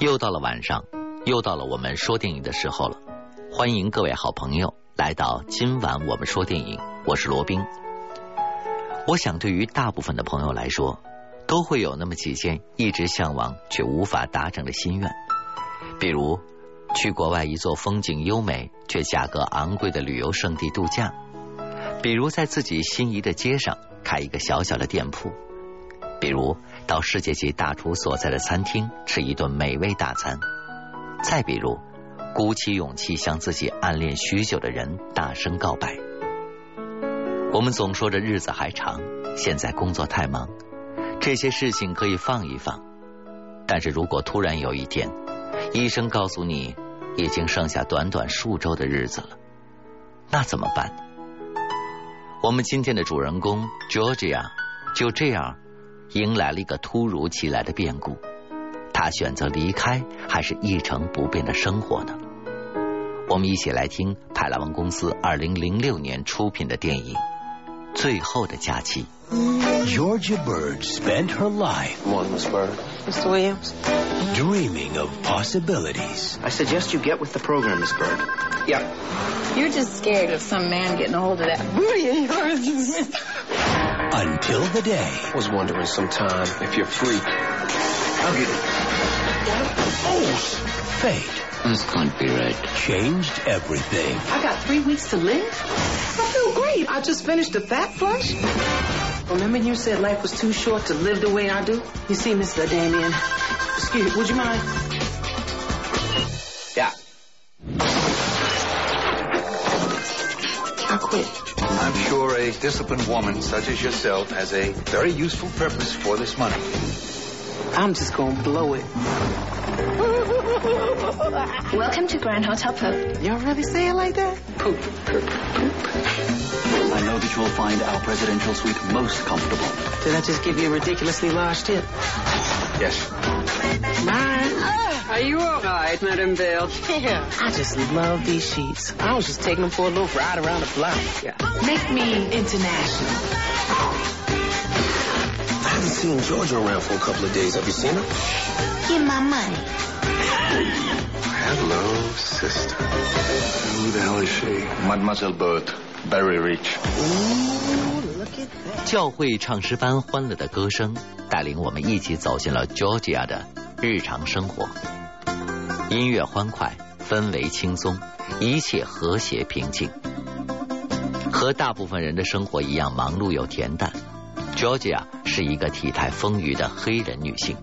又到了晚上，又到了我们说电影的时候了。欢迎各位好朋友来到今晚我们说电影，我是罗宾。我想，对于大部分的朋友来说，都会有那么几件一直向往却无法达成的心愿，比如去国外一座风景优美却价格昂贵的旅游胜地度假，比如在自己心仪的街上开一个小小的店铺，比如。到世界级大厨所在的餐厅吃一顿美味大餐，再比如，鼓起勇气向自己暗恋许久的人大声告白。我们总说着日子还长，现在工作太忙，这些事情可以放一放。但是如果突然有一天，医生告诉你已经剩下短短数周的日子了，那怎么办？我们今天的主人公 Georgia 就这样。迎来了一个突如其来的变故，他选择离开，还是一成不变的生活呢？我们一起来听派拉蒙公司二零零六年出品的电影《最后的假期》。Georgia Bird spent her life. Morning, Miss Bird. Mr. Williams. Dreaming of possibilities. I suggest you get with the program, Miss Bird. Yeah. You're just scared of some man getting a hold of that booty of yours. Until the day. I was wondering sometime if you're free. I'll get it. Oh! Fate. This can't be right. Changed everything. I got three weeks to live? I feel great. I just finished a fat flush. Remember you said life was too short to live the way I do? You see, Mr. Damien. Excuse me, would you mind? A disciplined woman such as yourself has a very useful purpose for this money. I'm just gonna blow it. Welcome to Grand Hotel Poop. Y'all really say it like that? Poop. Poop. I know that you will find our presidential suite most comfortable. Did I just give you a ridiculously large tip? Yes. Mine. Are you all right, Madame Belle? Yeah. I just love these sheets. I was just taking them for a little ride around the block. Yeah. Make me international. I haven't seen Georgia around for a couple of days. Have you seen her? Give my money. Hello, sister. Who the hell is she? Mademoiselle Bird. Very rich. Ooh, look at that. 教会唱诗班欢乐的歌声带领我们一起走进了 Georgia 的 日常生活。音乐欢快，氛围轻松，一切和谐平静。和大部分人的生活一样忙碌又恬淡，Georgia 是一个体态丰腴的黑人女性。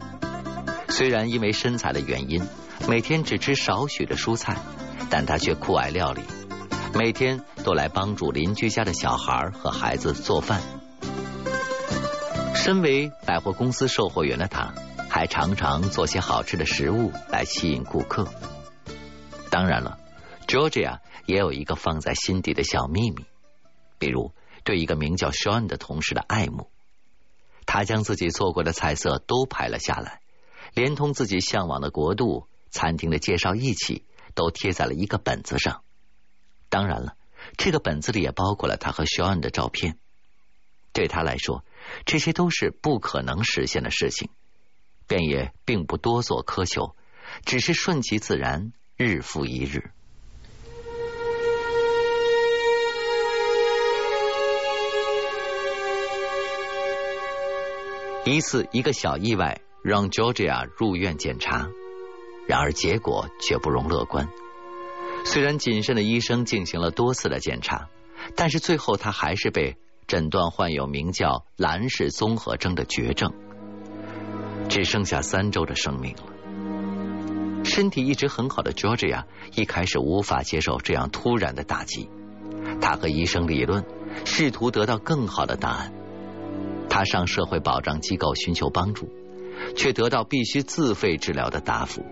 虽然因为身材的原因，每天只吃少许的蔬菜，但她却酷爱料理，每天都来帮助邻居家的小孩和孩子做饭。身为百货公司售货员的她。还常常做些好吃的食物来吸引顾客。当然了，Georgia 也有一个放在心底的小秘密，比如对一个名叫 Sean 的同事的爱慕。他将自己做过的菜色都拍了下来，连同自己向往的国度、餐厅的介绍一起，都贴在了一个本子上。当然了，这个本子里也包括了他和 Sean 的照片。对他来说，这些都是不可能实现的事情。便也并不多做苛求，只是顺其自然，日复一日。一次，一个小意外让 Georgia 入院检查，然而结果却不容乐观。虽然谨慎的医生进行了多次的检查，但是最后他还是被诊断患有名叫兰氏综合征的绝症。只剩下三周的生命了。身体一直很好的 Georgia 一开始无法接受这样突然的打击，他和医生理论，试图得到更好的答案。他上社会保障机构寻求帮助，却得到必须自费治疗的答复。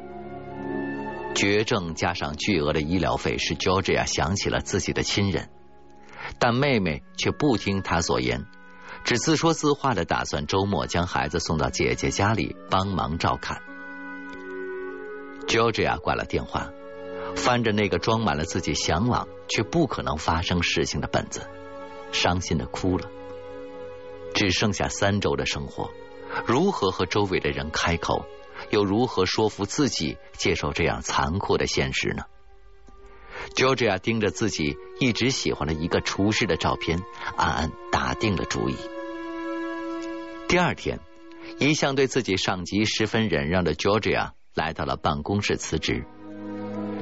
绝症加上巨额的医疗费，使 Georgia 想起了自己的亲人，但妹妹却不听他所言。只自说自话的打算周末将孩子送到姐姐家里帮忙照看。Georgia 挂了电话，翻着那个装满了自己向往却不可能发生事情的本子，伤心的哭了。只剩下三周的生活，如何和周围的人开口，又如何说服自己接受这样残酷的现实呢？Georgia 盯着自己一直喜欢的一个厨师的照片，暗暗打定了主意。第二天，一向对自己上级十分忍让的 Georgia 来到了办公室辞职。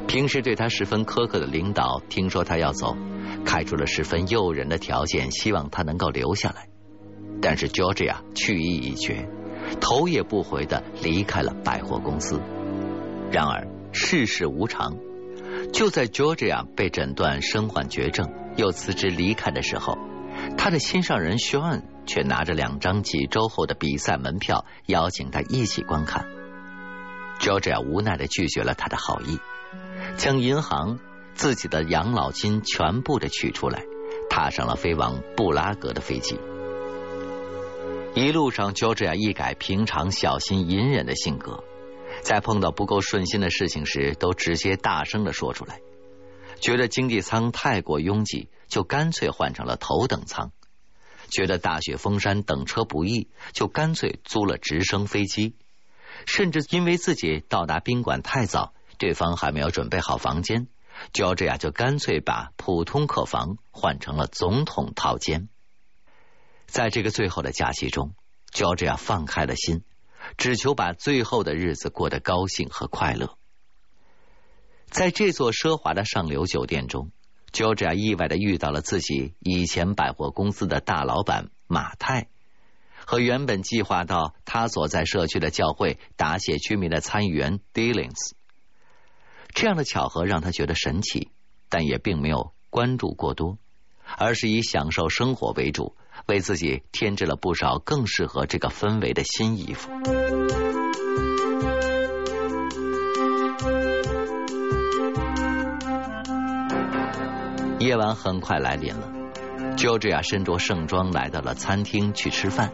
平时对他十分苛刻的领导听说他要走，开出了十分诱人的条件，希望他能够留下来。但是 Georgia 去意已决，头也不回的离开了百货公司。然而世事无常，就在 Georgia 被诊断身患绝症又辞职离开的时候，他的心上人 Sean 却拿着两张几周后的比赛门票，邀请他一起观看。Georgia 无奈的拒绝了他的好意。将银行自己的养老金全部的取出来，踏上了飞往布拉格的飞机。一路上，乔治亚一改平常小心隐忍的性格，在碰到不够顺心的事情时，都直接大声的说出来。觉得经济舱太过拥挤，就干脆换成了头等舱；觉得大雪封山，等车不易，就干脆租了直升飞机。甚至因为自己到达宾馆太早。对方还没有准备好房间，乔治亚就干脆把普通客房换成了总统套间。在这个最后的假期中，乔治亚放开了心，只求把最后的日子过得高兴和快乐。在这座奢华的上流酒店中，乔治亚意外的遇到了自己以前百货公司的大老板马太，和原本计划到他所在社区的教会答谢居民的参议员 Dillings。这样的巧合让他觉得神奇，但也并没有关注过多，而是以享受生活为主，为自己添置了不少更适合这个氛围的新衣服。夜晚很快来临了，Georgia 身着盛装来到了餐厅去吃饭，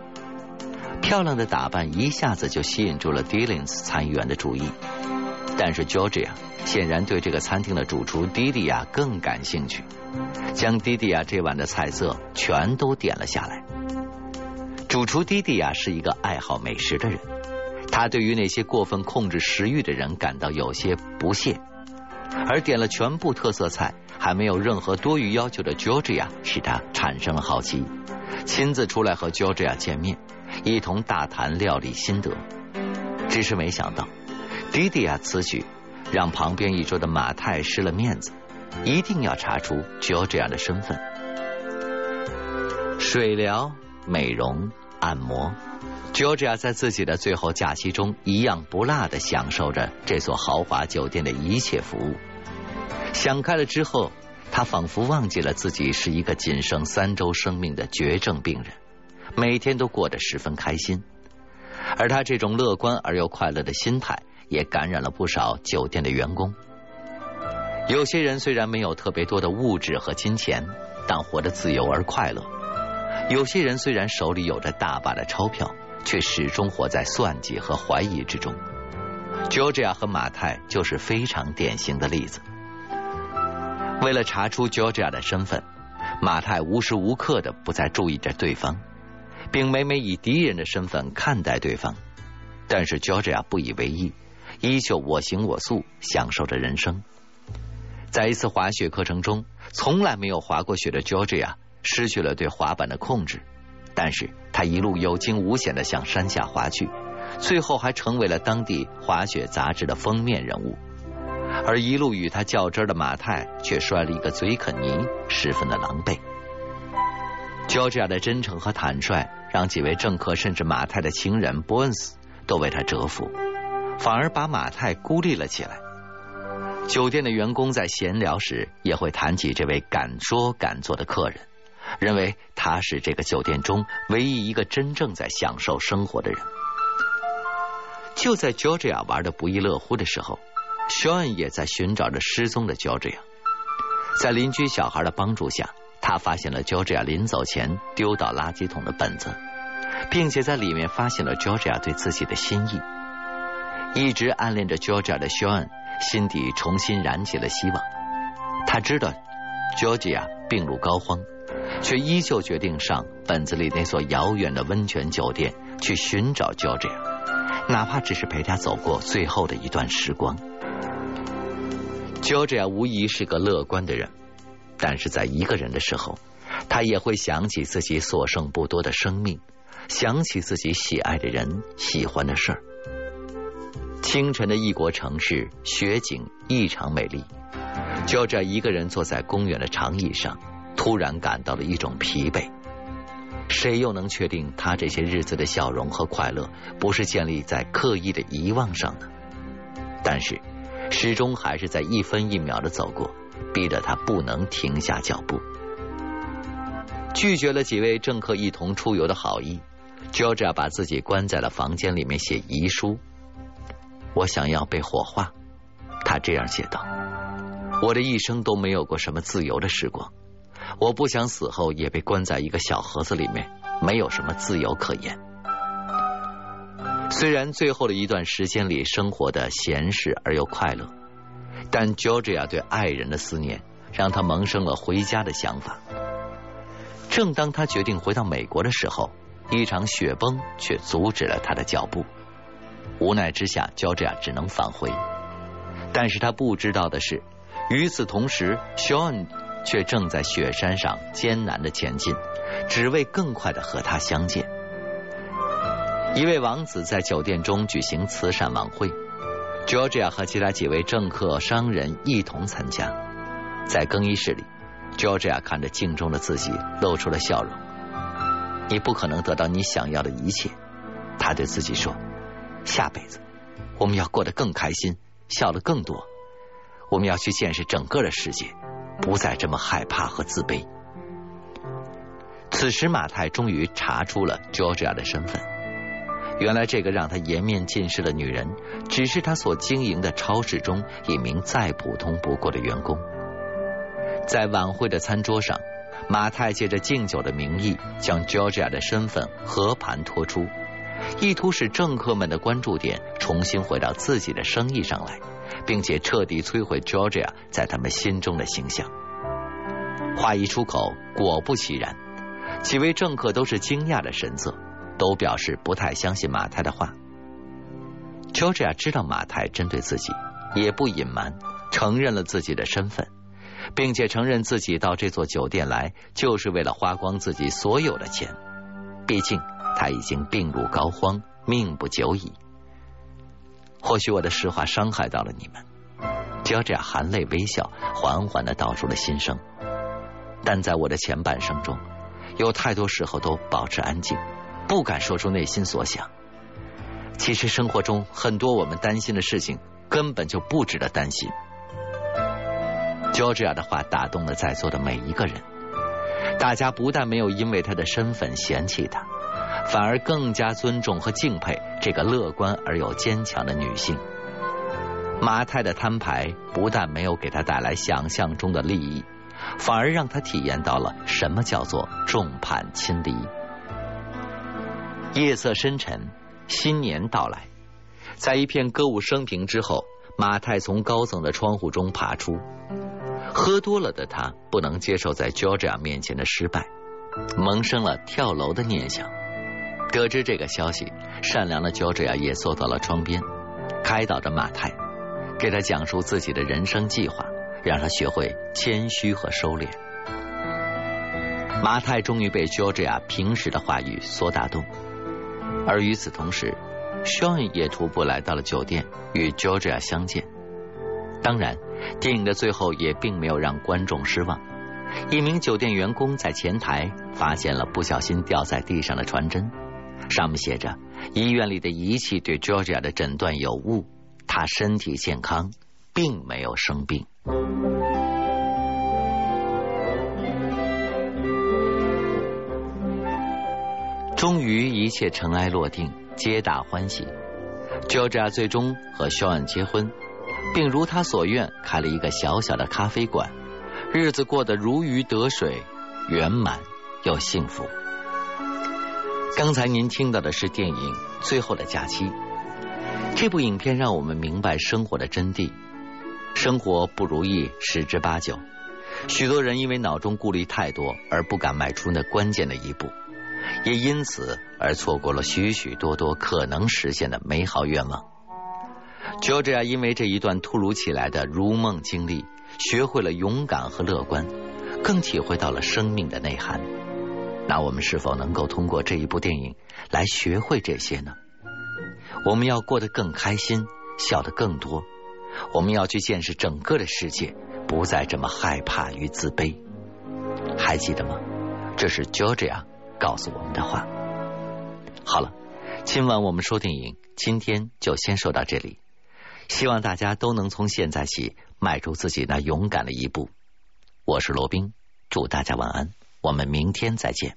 漂亮的打扮一下子就吸引住了 Dillings 参议员的注意，但是 Georgia。显然对这个餐厅的主厨迪迪亚更感兴趣，将迪迪亚这晚的菜色全都点了下来。主厨迪迪亚是一个爱好美食的人，他对于那些过分控制食欲的人感到有些不屑，而点了全部特色菜还没有任何多余要求的 Georgia 使他产生了好奇，亲自出来和 Georgia 见面，一同大谈料理心得。只是没想到，迪迪亚此举。让旁边一桌的马太失了面子，一定要查出 Georgia 的身份。水疗、美容、按摩，Georgia 在自己的最后假期中一样不落的享受着这所豪华酒店的一切服务。想开了之后，他仿佛忘记了自己是一个仅剩三周生命的绝症病人，每天都过得十分开心。而他这种乐观而又快乐的心态。也感染了不少酒店的员工。有些人虽然没有特别多的物质和金钱，但活得自由而快乐；有些人虽然手里有着大把的钞票，却始终活在算计和怀疑之中。Georgia 和马太就是非常典型的例子。为了查出 Georgia 的身份，马太无时无刻的不再注意着对方，并每每以敌人的身份看待对方。但是 Georgia 不以为意。依旧我行我素，享受着人生。在一次滑雪课程中，从来没有滑过雪的 Georgia 失去了对滑板的控制，但是他一路有惊无险的向山下滑去，最后还成为了当地滑雪杂志的封面人物。而一路与他较真的马太却摔了一个嘴啃泥，十分的狼狈。乔治亚的真诚和坦率，让几位政客甚至马太的情人 Bones 都为他折服。反而把马太孤立了起来。酒店的员工在闲聊时也会谈起这位敢说敢做的客人，认为他是这个酒店中唯一一个真正在享受生活的人。就在 Georgia 玩的不亦乐乎的时候，Sean 也在寻找着失踪的 Georgia。在邻居小孩的帮助下，他发现了 Georgia 临走前丢到垃圾桶的本子，并且在里面发现了 Georgia 对自己的心意。一直暗恋着 Georgia 的 Sean 心底重新燃起了希望。他知道 Georgia 病入膏肓，却依旧决定上本子里那所遥远的温泉酒店去寻找 Georgia，哪怕只是陪他走过最后的一段时光。Georgia 无疑是个乐观的人，但是在一个人的时候，他也会想起自己所剩不多的生命，想起自己喜爱的人、喜欢的事儿。清晨的异国城市，雪景异常美丽。Georgia 一个人坐在公园的长椅上，突然感到了一种疲惫。谁又能确定他这些日子的笑容和快乐不是建立在刻意的遗忘上呢？但是。始终还是在一分一秒的走过，逼得他不能停下脚步。拒绝了几位政客一同出游的好意，Georgia 把自己关在了房间里面写遗书。我想要被火化，他这样写道。我的一生都没有过什么自由的时光，我不想死后也被关在一个小盒子里面，没有什么自由可言。虽然最后的一段时间里生活的闲适而又快乐，但 Georgia 对爱人的思念让他萌生了回家的想法。正当他决定回到美国的时候，一场雪崩却阻止了他的脚步。无奈之下，Georgia 只能返回。但是他不知道的是，与此同时，Sean 却正在雪山上艰难的前进，只为更快的和他相见。一位王子在酒店中举行慈善晚会，Georgia 和其他几位政客、商人一同参加。在更衣室里，Georgia 看着镜中的自己，露出了笑容。你不可能得到你想要的一切，他对自己说。下辈子，我们要过得更开心，笑得更多。我们要去见识整个的世界，不再这么害怕和自卑。此时，马太终于查出了 Georgia 的身份。原来这个让他颜面尽失的女人，只是他所经营的超市中一名再普通不过的员工。在晚会的餐桌上，马太借着敬酒的名义，将 Georgia 的身份和盘托出，意图使政客们的关注点重新回到自己的生意上来，并且彻底摧毁 Georgia 在他们心中的形象。话一出口，果不其然，几位政客都是惊讶的神色。都表示不太相信马太的话。Georgia 知道马太针对自己，也不隐瞒，承认了自己的身份，并且承认自己到这座酒店来就是为了花光自己所有的钱。毕竟他已经病入膏肓，命不久矣。或许我的实话伤害到了你们。乔治亚含泪微笑，缓缓的道出了心声。但在我的前半生中，有太多时候都保持安静。不敢说出内心所想。其实生活中很多我们担心的事情，根本就不值得担心。乔治亚的话打动了在座的每一个人。大家不但没有因为他的身份嫌弃他，反而更加尊重和敬佩这个乐观而又坚强的女性。马太的摊牌不但没有给他带来想象中的利益，反而让他体验到了什么叫做众叛亲离。夜色深沉，新年到来。在一片歌舞升平之后，马太从高层的窗户中爬出。喝多了的他不能接受在 Georgia 面前的失败，萌生了跳楼的念想。得知这个消息，善良的 Georgia 也坐到了窗边，开导着马太，给他讲述自己的人生计划，让他学会谦虚和收敛。马太终于被 Georgia 平时的话语所打动。而与此同时，Sean 也徒步来到了酒店，与 Georgia 相见。当然，电影的最后也并没有让观众失望。一名酒店员工在前台发现了不小心掉在地上的传真，上面写着：“医院里的仪器对 Georgia 的诊断有误，他身体健康，并没有生病。”终于一切尘埃落定，皆大欢喜。Georgia 最终和 Sean 结婚，并如他所愿开了一个小小的咖啡馆，日子过得如鱼得水，圆满又幸福。刚才您听到的是电影《最后的假期》。这部影片让我们明白生活的真谛。生活不如意十之八九，许多人因为脑中顾虑太多而不敢迈出那关键的一步。也因此而错过了许许多多可能实现的美好愿望。乔治亚因为这一段突如其来的如梦经历，学会了勇敢和乐观，更体会到了生命的内涵。那我们是否能够通过这一部电影来学会这些呢？我们要过得更开心，笑得更多。我们要去见识整个的世界，不再这么害怕与自卑。还记得吗？这是 Georgia 告诉我们的话。好了，今晚我们说电影，今天就先说到这里。希望大家都能从现在起迈出自己那勇敢的一步。我是罗宾，祝大家晚安，我们明天再见。